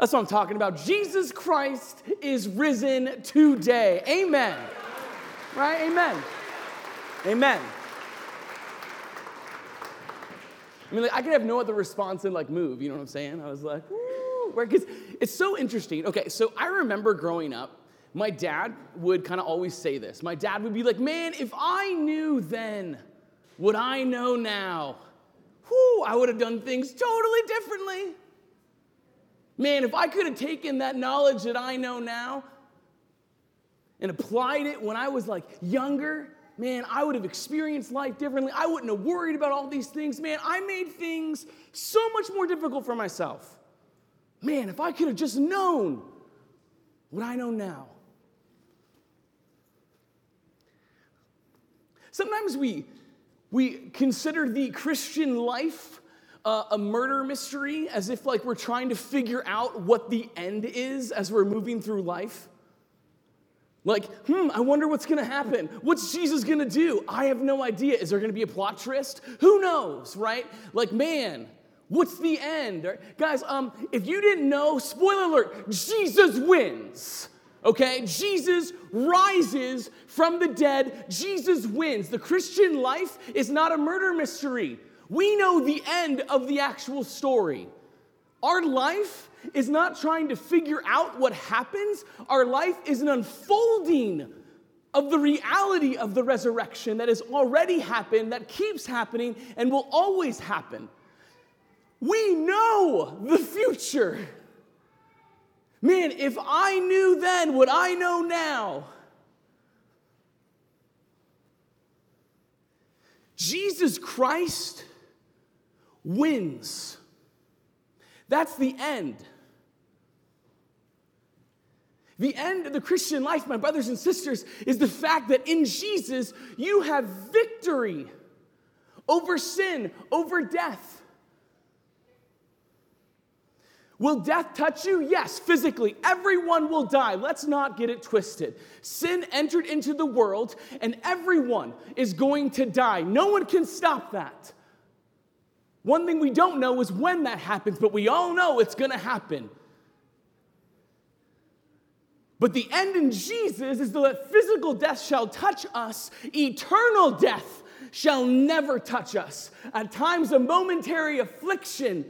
That's what I'm talking about. Jesus Christ is risen today. Amen. Right? Amen. Amen. I mean, like, I could have no other response than like move. You know what I'm saying? I was like, because it's so interesting. Okay, so I remember growing up, my dad would kind of always say this. My dad would be like, man, if I knew then what I know now, whoo, I would have done things totally differently. Man, if I could have taken that knowledge that I know now and applied it when I was like younger, man, I would have experienced life differently. I wouldn't have worried about all these things. Man, I made things so much more difficult for myself. Man, if I could have just known what I know now. Sometimes we, we consider the Christian life uh, a murder mystery as if like we're trying to figure out what the end is as we're moving through life. Like, hmm, I wonder what's gonna happen. What's Jesus gonna do? I have no idea. Is there gonna be a plot twist? Who knows, right? Like, man, what's the end? Guys, um, if you didn't know, spoiler alert, Jesus wins. Okay? Jesus rises from the dead. Jesus wins. The Christian life is not a murder mystery. We know the end of the actual story. Our life is not trying to figure out what happens, our life is an unfolding of the reality of the resurrection that has already happened, that keeps happening, and will always happen. We know the future. Man, if I knew then what I know now, Jesus Christ wins. That's the end. The end of the Christian life, my brothers and sisters, is the fact that in Jesus you have victory over sin, over death. Will death touch you? Yes, physically. Everyone will die. Let's not get it twisted. Sin entered into the world, and everyone is going to die. No one can stop that. One thing we don't know is when that happens, but we all know it's going to happen. But the end in Jesus is that physical death shall touch us, eternal death shall never touch us. At times, a momentary affliction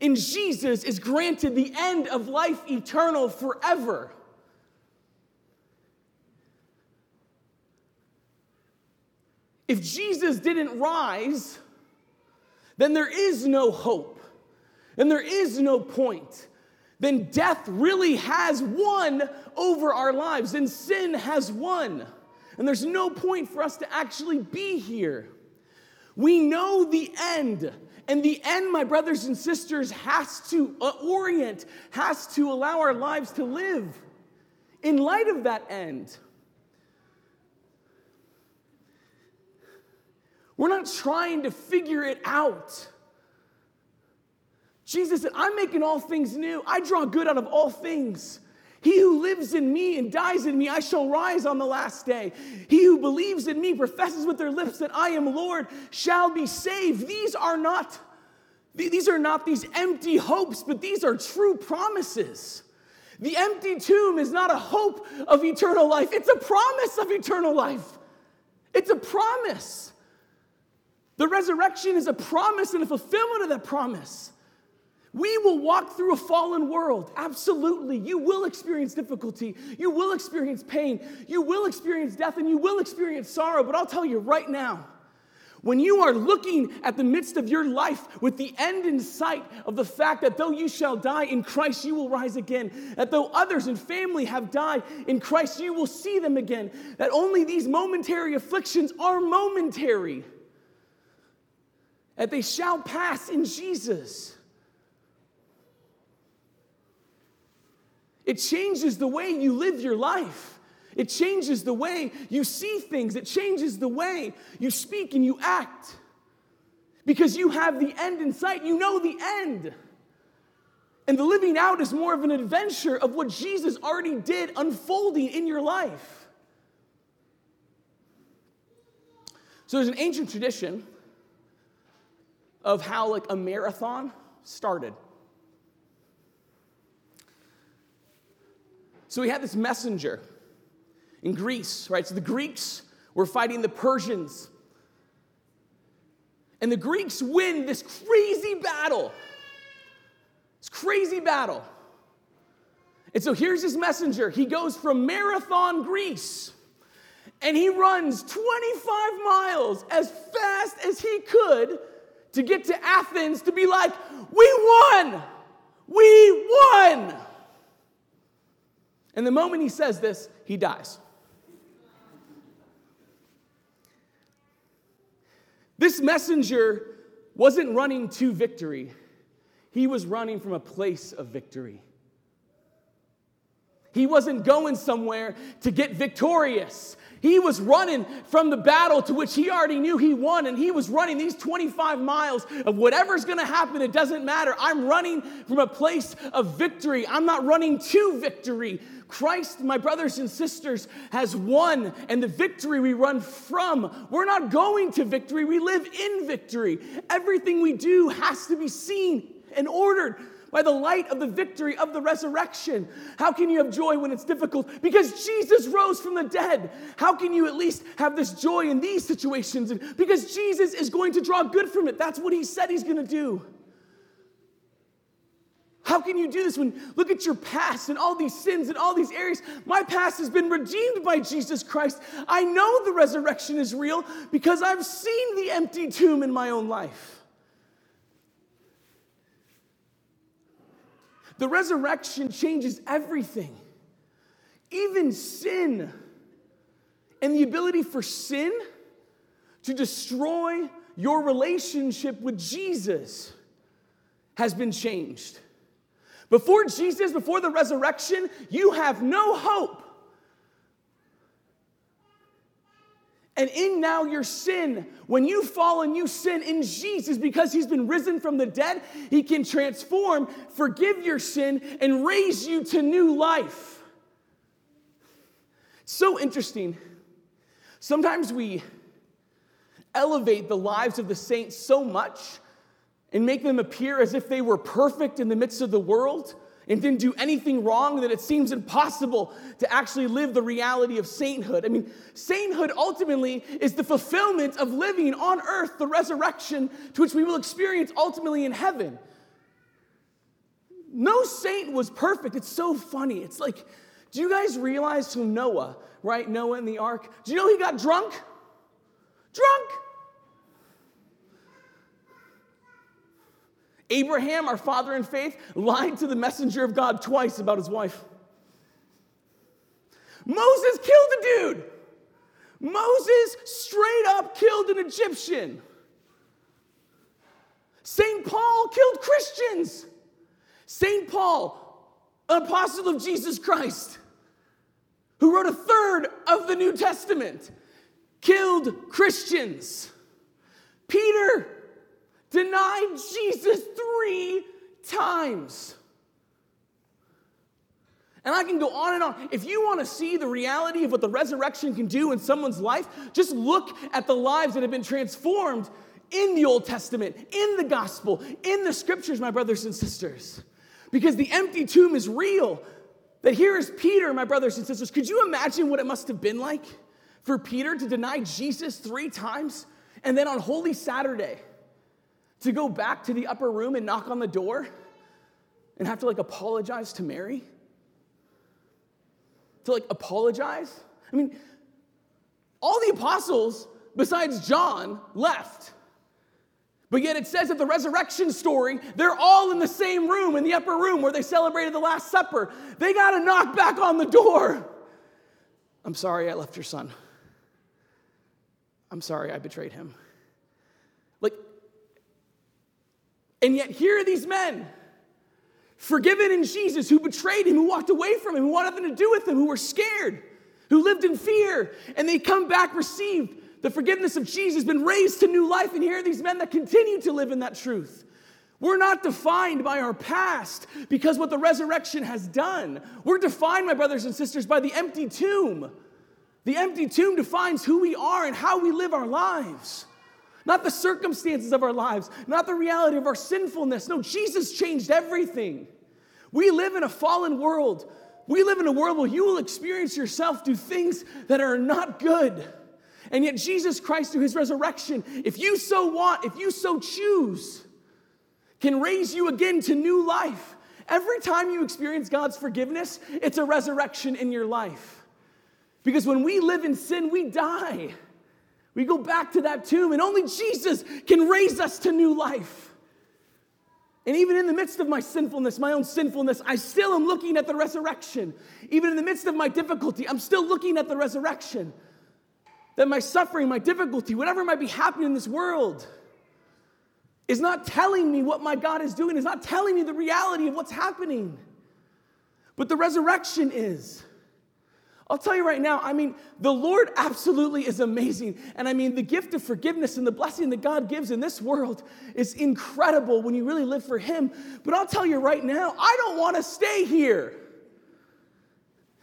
in Jesus is granted the end of life eternal forever. If Jesus didn't rise, then there is no hope and there is no point. Then death really has won over our lives and sin has won. And there's no point for us to actually be here. We know the end. And the end, my brothers and sisters, has to uh, orient, has to allow our lives to live in light of that end. We're not trying to figure it out. Jesus said, I'm making all things new. I draw good out of all things. He who lives in me and dies in me, I shall rise on the last day. He who believes in me, professes with their lips that I am Lord, shall be saved. These are not these are not these empty hopes, but these are true promises. The empty tomb is not a hope of eternal life, it's a promise of eternal life. It's a promise. The resurrection is a promise and a fulfillment of that promise. We will walk through a fallen world. Absolutely. You will experience difficulty. You will experience pain. You will experience death and you will experience sorrow. But I'll tell you right now, when you are looking at the midst of your life with the end in sight of the fact that though you shall die in Christ, you will rise again, that though others in family have died in Christ, you will see them again, that only these momentary afflictions are momentary, that they shall pass in Jesus. It changes the way you live your life. It changes the way you see things. It changes the way you speak and you act. Because you have the end in sight. You know the end. And the living out is more of an adventure of what Jesus already did unfolding in your life. So there's an ancient tradition of how like a marathon started. So we had this messenger in Greece, right? So the Greeks were fighting the Persians. And the Greeks win this crazy battle. This crazy battle. And so here's his messenger. He goes from Marathon, Greece, and he runs 25 miles as fast as he could to get to Athens to be like, We won! We won! And the moment he says this, he dies. This messenger wasn't running to victory, he was running from a place of victory. He wasn't going somewhere to get victorious. He was running from the battle to which he already knew he won, and he was running these 25 miles of whatever's gonna happen, it doesn't matter. I'm running from a place of victory. I'm not running to victory. Christ, my brothers and sisters, has won, and the victory we run from, we're not going to victory, we live in victory. Everything we do has to be seen and ordered by the light of the victory of the resurrection. How can you have joy when it's difficult? Because Jesus rose from the dead. How can you at least have this joy in these situations? Because Jesus is going to draw good from it. That's what he said he's going to do. How can you do this when look at your past and all these sins and all these areas? My past has been redeemed by Jesus Christ. I know the resurrection is real because I've seen the empty tomb in my own life. The resurrection changes everything, even sin. And the ability for sin to destroy your relationship with Jesus has been changed. Before Jesus, before the resurrection, you have no hope. And in now your sin, when you fall and you sin in Jesus because he's been risen from the dead, he can transform, forgive your sin, and raise you to new life. So interesting. Sometimes we elevate the lives of the saints so much and make them appear as if they were perfect in the midst of the world and didn't do anything wrong, that it seems impossible to actually live the reality of sainthood. I mean, sainthood ultimately is the fulfillment of living on earth the resurrection to which we will experience ultimately in heaven. No saint was perfect. It's so funny. It's like, do you guys realize who Noah, right? Noah in the ark. Do you know he got drunk? Drunk. Abraham, our father in faith, lied to the messenger of God twice about his wife. Moses killed a dude. Moses straight up killed an Egyptian. St. Paul killed Christians. St. Paul, an apostle of Jesus Christ, who wrote a third of the New Testament, killed Christians. Peter, denied Jesus three times. And I can go on and on. If you want to see the reality of what the resurrection can do in someone's life, just look at the lives that have been transformed in the Old Testament, in the gospel, in the scriptures, my brothers and sisters. Because the empty tomb is real. That here is Peter, my brothers and sisters. Could you imagine what it must have been like for Peter to deny Jesus three times and then on Holy Saturday? To go back to the upper room and knock on the door and have to like apologize to Mary? To like apologize? I mean, all the apostles besides John left. But yet it says at the resurrection story, they're all in the same room, in the upper room where they celebrated the Last Supper. They got to knock back on the door. I'm sorry I left your son. I'm sorry I betrayed him. And yet, here are these men, forgiven in Jesus, who betrayed him, who walked away from him, who wanted nothing to do with him, who were scared, who lived in fear, and they come back, received the forgiveness of Jesus, been raised to new life. And here are these men that continue to live in that truth. We're not defined by our past because what the resurrection has done. We're defined, my brothers and sisters, by the empty tomb. The empty tomb defines who we are and how we live our lives not the circumstances of our lives, not the reality of our sinfulness. No, Jesus changed everything. We live in a fallen world We live in a world where you will experience yourself do things that are not good. And yet, Jesus Christ, through his resurrection, if you so want, if you so choose, can raise you again to new life. Every time you experience God's forgiveness, it's a resurrection in your life. Because when we live in sin, we die. We go back to that tomb, and only Jesus can raise us to new life. And even in the midst of my sinfulness, my own sinfulness, I still am looking at the resurrection. Even in the midst of my difficulty, I'm still looking at the resurrection. That my suffering, my difficulty, whatever might be happening in this world, is not telling me what my God is doing, is not telling me the reality of what's happening. But the resurrection is. I'll tell you right now, I mean, the Lord absolutely is amazing. And I mean, the gift of forgiveness and the blessing that God gives in this world is incredible when you really live for Him. But I'll tell you right now, I don't want to stay here.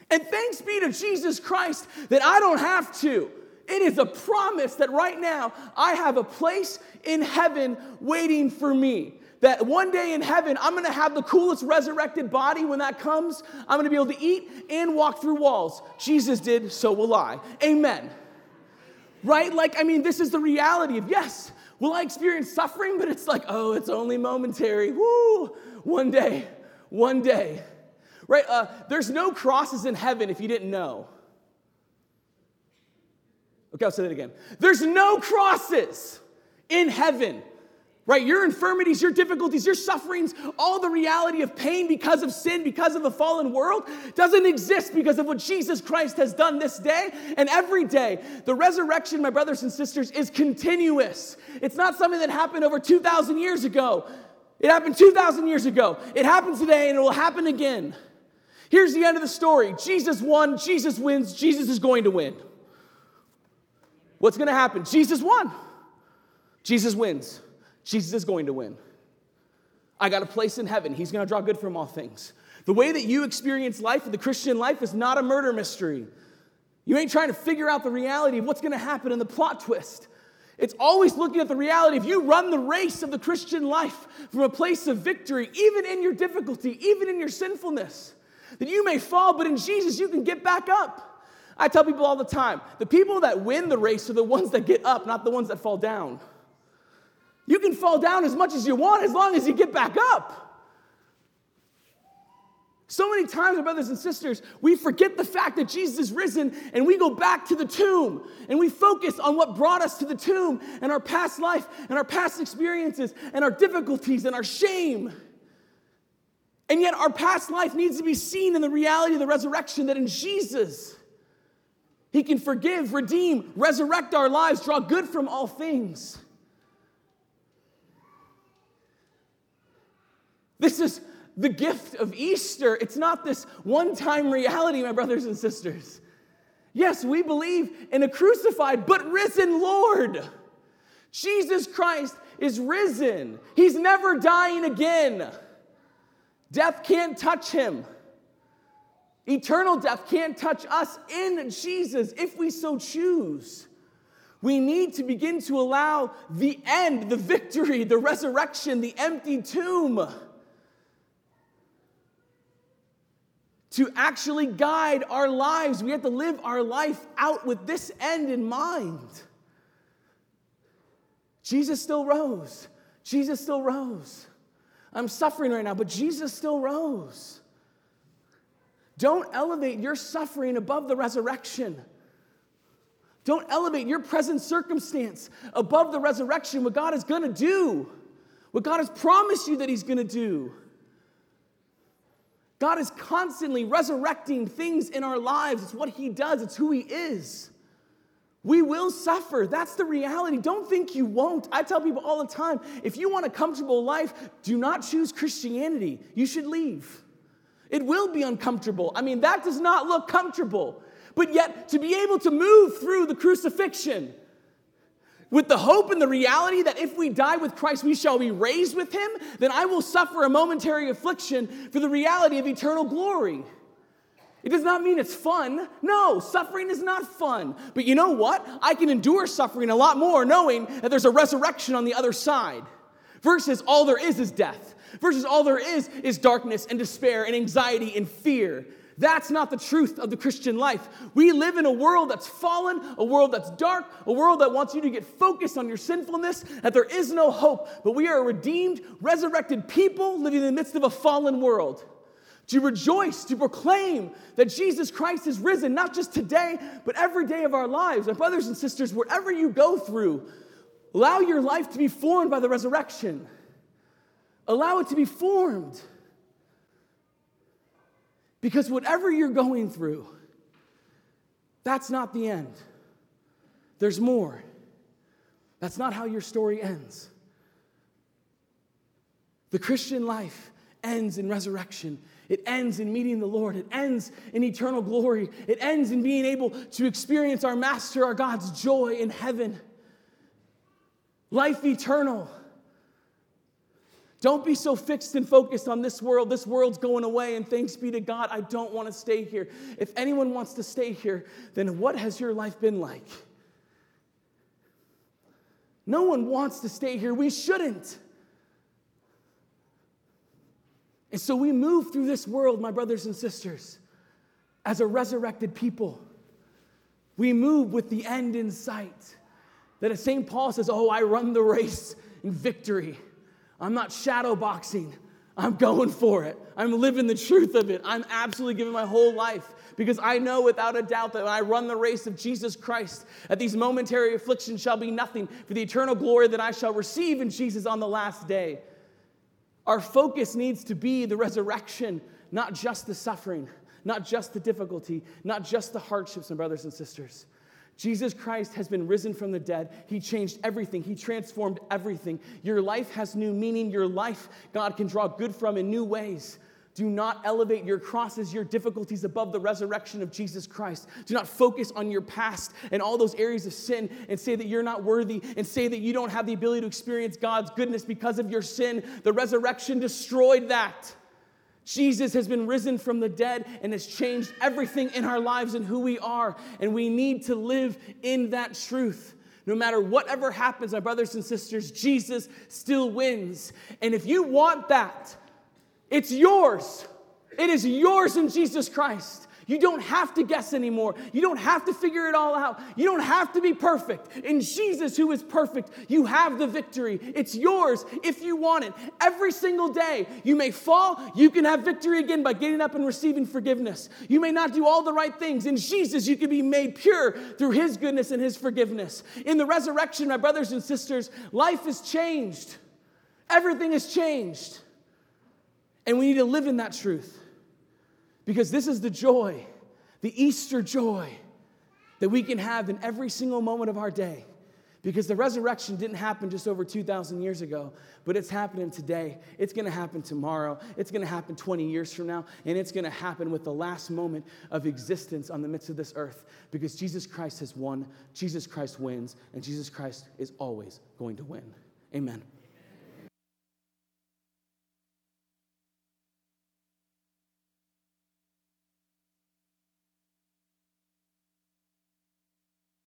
And thanks be to Jesus Christ that I don't have to. It is a promise that right now I have a place in heaven waiting for me that one day in heaven, I'm gonna have the coolest resurrected body when that comes. I'm gonna be able to eat and walk through walls. Jesus did, so will I. Amen. Right? Like, I mean, this is the reality of yes, will I experience suffering? But it's like, oh, it's only momentary. Woo! One day, one day. Right? Uh, there's no crosses in heaven if you didn't know. Okay, I'll say that again. There's no crosses in heaven right? Your infirmities, your difficulties, your sufferings, all the reality of pain because of sin, because of a fallen world, doesn't exist because of what Jesus Christ has done this day and every day. The resurrection, my brothers and sisters, is continuous. It's not something that happened over 2,000 years ago. It happened 2,000 years ago. It happens today and it will happen again. Here's the end of the story Jesus won, Jesus wins, Jesus is going to win. What's going to happen? Jesus won. Jesus wins. Jesus is going to win. I got a place in heaven. He's going to draw good from all things. The way that you experience life, the Christian life, is not a murder mystery. You ain't trying to figure out the reality of what's going to happen in the plot twist. It's always looking at the reality. If you run the race of the Christian life from a place of victory, even in your difficulty, even in your sinfulness, that you may fall, but in Jesus you can get back up. I tell people all the time the people that win the race are the ones that get up, not the ones that fall down. You can fall down as much as you want as long as you get back up. So many times, brothers and sisters, we forget the fact that Jesus is risen and we go back to the tomb and we focus on what brought us to the tomb and our past life and our past experiences and our difficulties and our shame. And yet, our past life needs to be seen in the reality of the resurrection that in Jesus, He can forgive, redeem, resurrect our lives, draw good from all things. This is the gift of Easter. It's not this one time reality, my brothers and sisters. Yes, we believe in a crucified but risen Lord. Jesus Christ is risen, He's never dying again. Death can't touch Him. Eternal death can't touch us in Jesus if we so choose. We need to begin to allow the end, the victory, the resurrection, the empty tomb to actually guide our lives. We have to live our life out with this end in mind. Jesus still rose. Jesus still rose. I'm suffering right now, but Jesus still rose. Don't elevate your suffering above the resurrection. Don't elevate your present circumstance above the resurrection, what God is gonna do, what God has promised you that He's gonna do. God is constantly resurrecting things in our lives. It's what He does, it's who He is. We will suffer. That's the reality. Don't think you won't. I tell people all the time if you want a comfortable life, do not choose Christianity. You should leave. It will be uncomfortable. I mean, that does not look comfortable. But yet, to be able to move through the crucifixion, with the hope and the reality that if we die with Christ, we shall be raised with him, then I will suffer a momentary affliction for the reality of eternal glory. It does not mean it's fun. No, suffering is not fun. But you know what? I can endure suffering a lot more knowing that there's a resurrection on the other side. Versus all there is is death. Versus all there is is darkness and despair and anxiety and fear. That's not the truth of the Christian life. We live in a world that's fallen, a world that's dark, a world that wants you to get focused on your sinfulness, that there is no hope. But we are a redeemed, resurrected people living in the midst of a fallen world. To rejoice, to proclaim that Jesus Christ is risen, not just today, but every day of our lives. My brothers and sisters, wherever you go through, allow your life to be formed by the resurrection. Allow it to be formed. Because whatever you're going through, that's not the end. There's more. That's not how your story ends. The Christian life ends in resurrection. It ends in meeting the Lord. It ends in eternal glory. It ends in being able to experience our Master, our God's joy in heaven. Life eternal. Don't be so fixed and focused on this world. This world's going away, and thanks be to God, I don't want to stay here. If anyone wants to stay here, then what has your life been like? No one wants to stay here. We shouldn't. And so we move through this world, my brothers and sisters, as a resurrected people. We move with the end in sight. That as St. Paul says, Oh, I run the race in victory. I'm not shadow boxing. I'm going for it. I'm living the truth of it. I'm absolutely giving my whole life because I know without a doubt that when I run the race of Jesus Christ, that these momentary afflictions shall be nothing for the eternal glory that I shall receive in Jesus on the last day. Our focus needs to be the resurrection, not just the suffering, not just the difficulty, not just the hardships, my brothers and sisters. Jesus Christ has been risen from the dead. He changed everything. He transformed everything. Your life has new meaning. Your life, God can draw good from in new ways. Do not elevate your crosses, your difficulties above the resurrection of Jesus Christ. Do not focus on your past and all those areas of sin and say that you're not worthy and say that you don't have the ability to experience God's goodness because of your sin. The resurrection destroyed that. Jesus has been risen from the dead and has changed everything in our lives and who we are. And we need to live in that truth. No matter whatever happens, my brothers and sisters, Jesus still wins. And if you want that, it's yours. It is yours in Jesus Christ. You don't have to guess anymore. You don't have to figure it all out. You don't have to be perfect. In Jesus, who is perfect, you have the victory. It's yours if you want it. Every single day, you may fall. You can have victory again by getting up and receiving forgiveness. You may not do all the right things. In Jesus, you can be made pure through His goodness and His forgiveness. In the resurrection, my brothers and sisters, life is changed. Everything is changed. And we need to live in that truth. Because this is the joy, the Easter joy that we can have in every single moment of our day. Because the resurrection didn't happen just over 2,000 years ago, but it's happening today. It's gonna happen tomorrow. It's gonna happen 20 years from now, and it's gonna happen with the last moment of existence on the midst of this earth. Because Jesus Christ has won, Jesus Christ wins, and Jesus Christ is always going to win. Amen.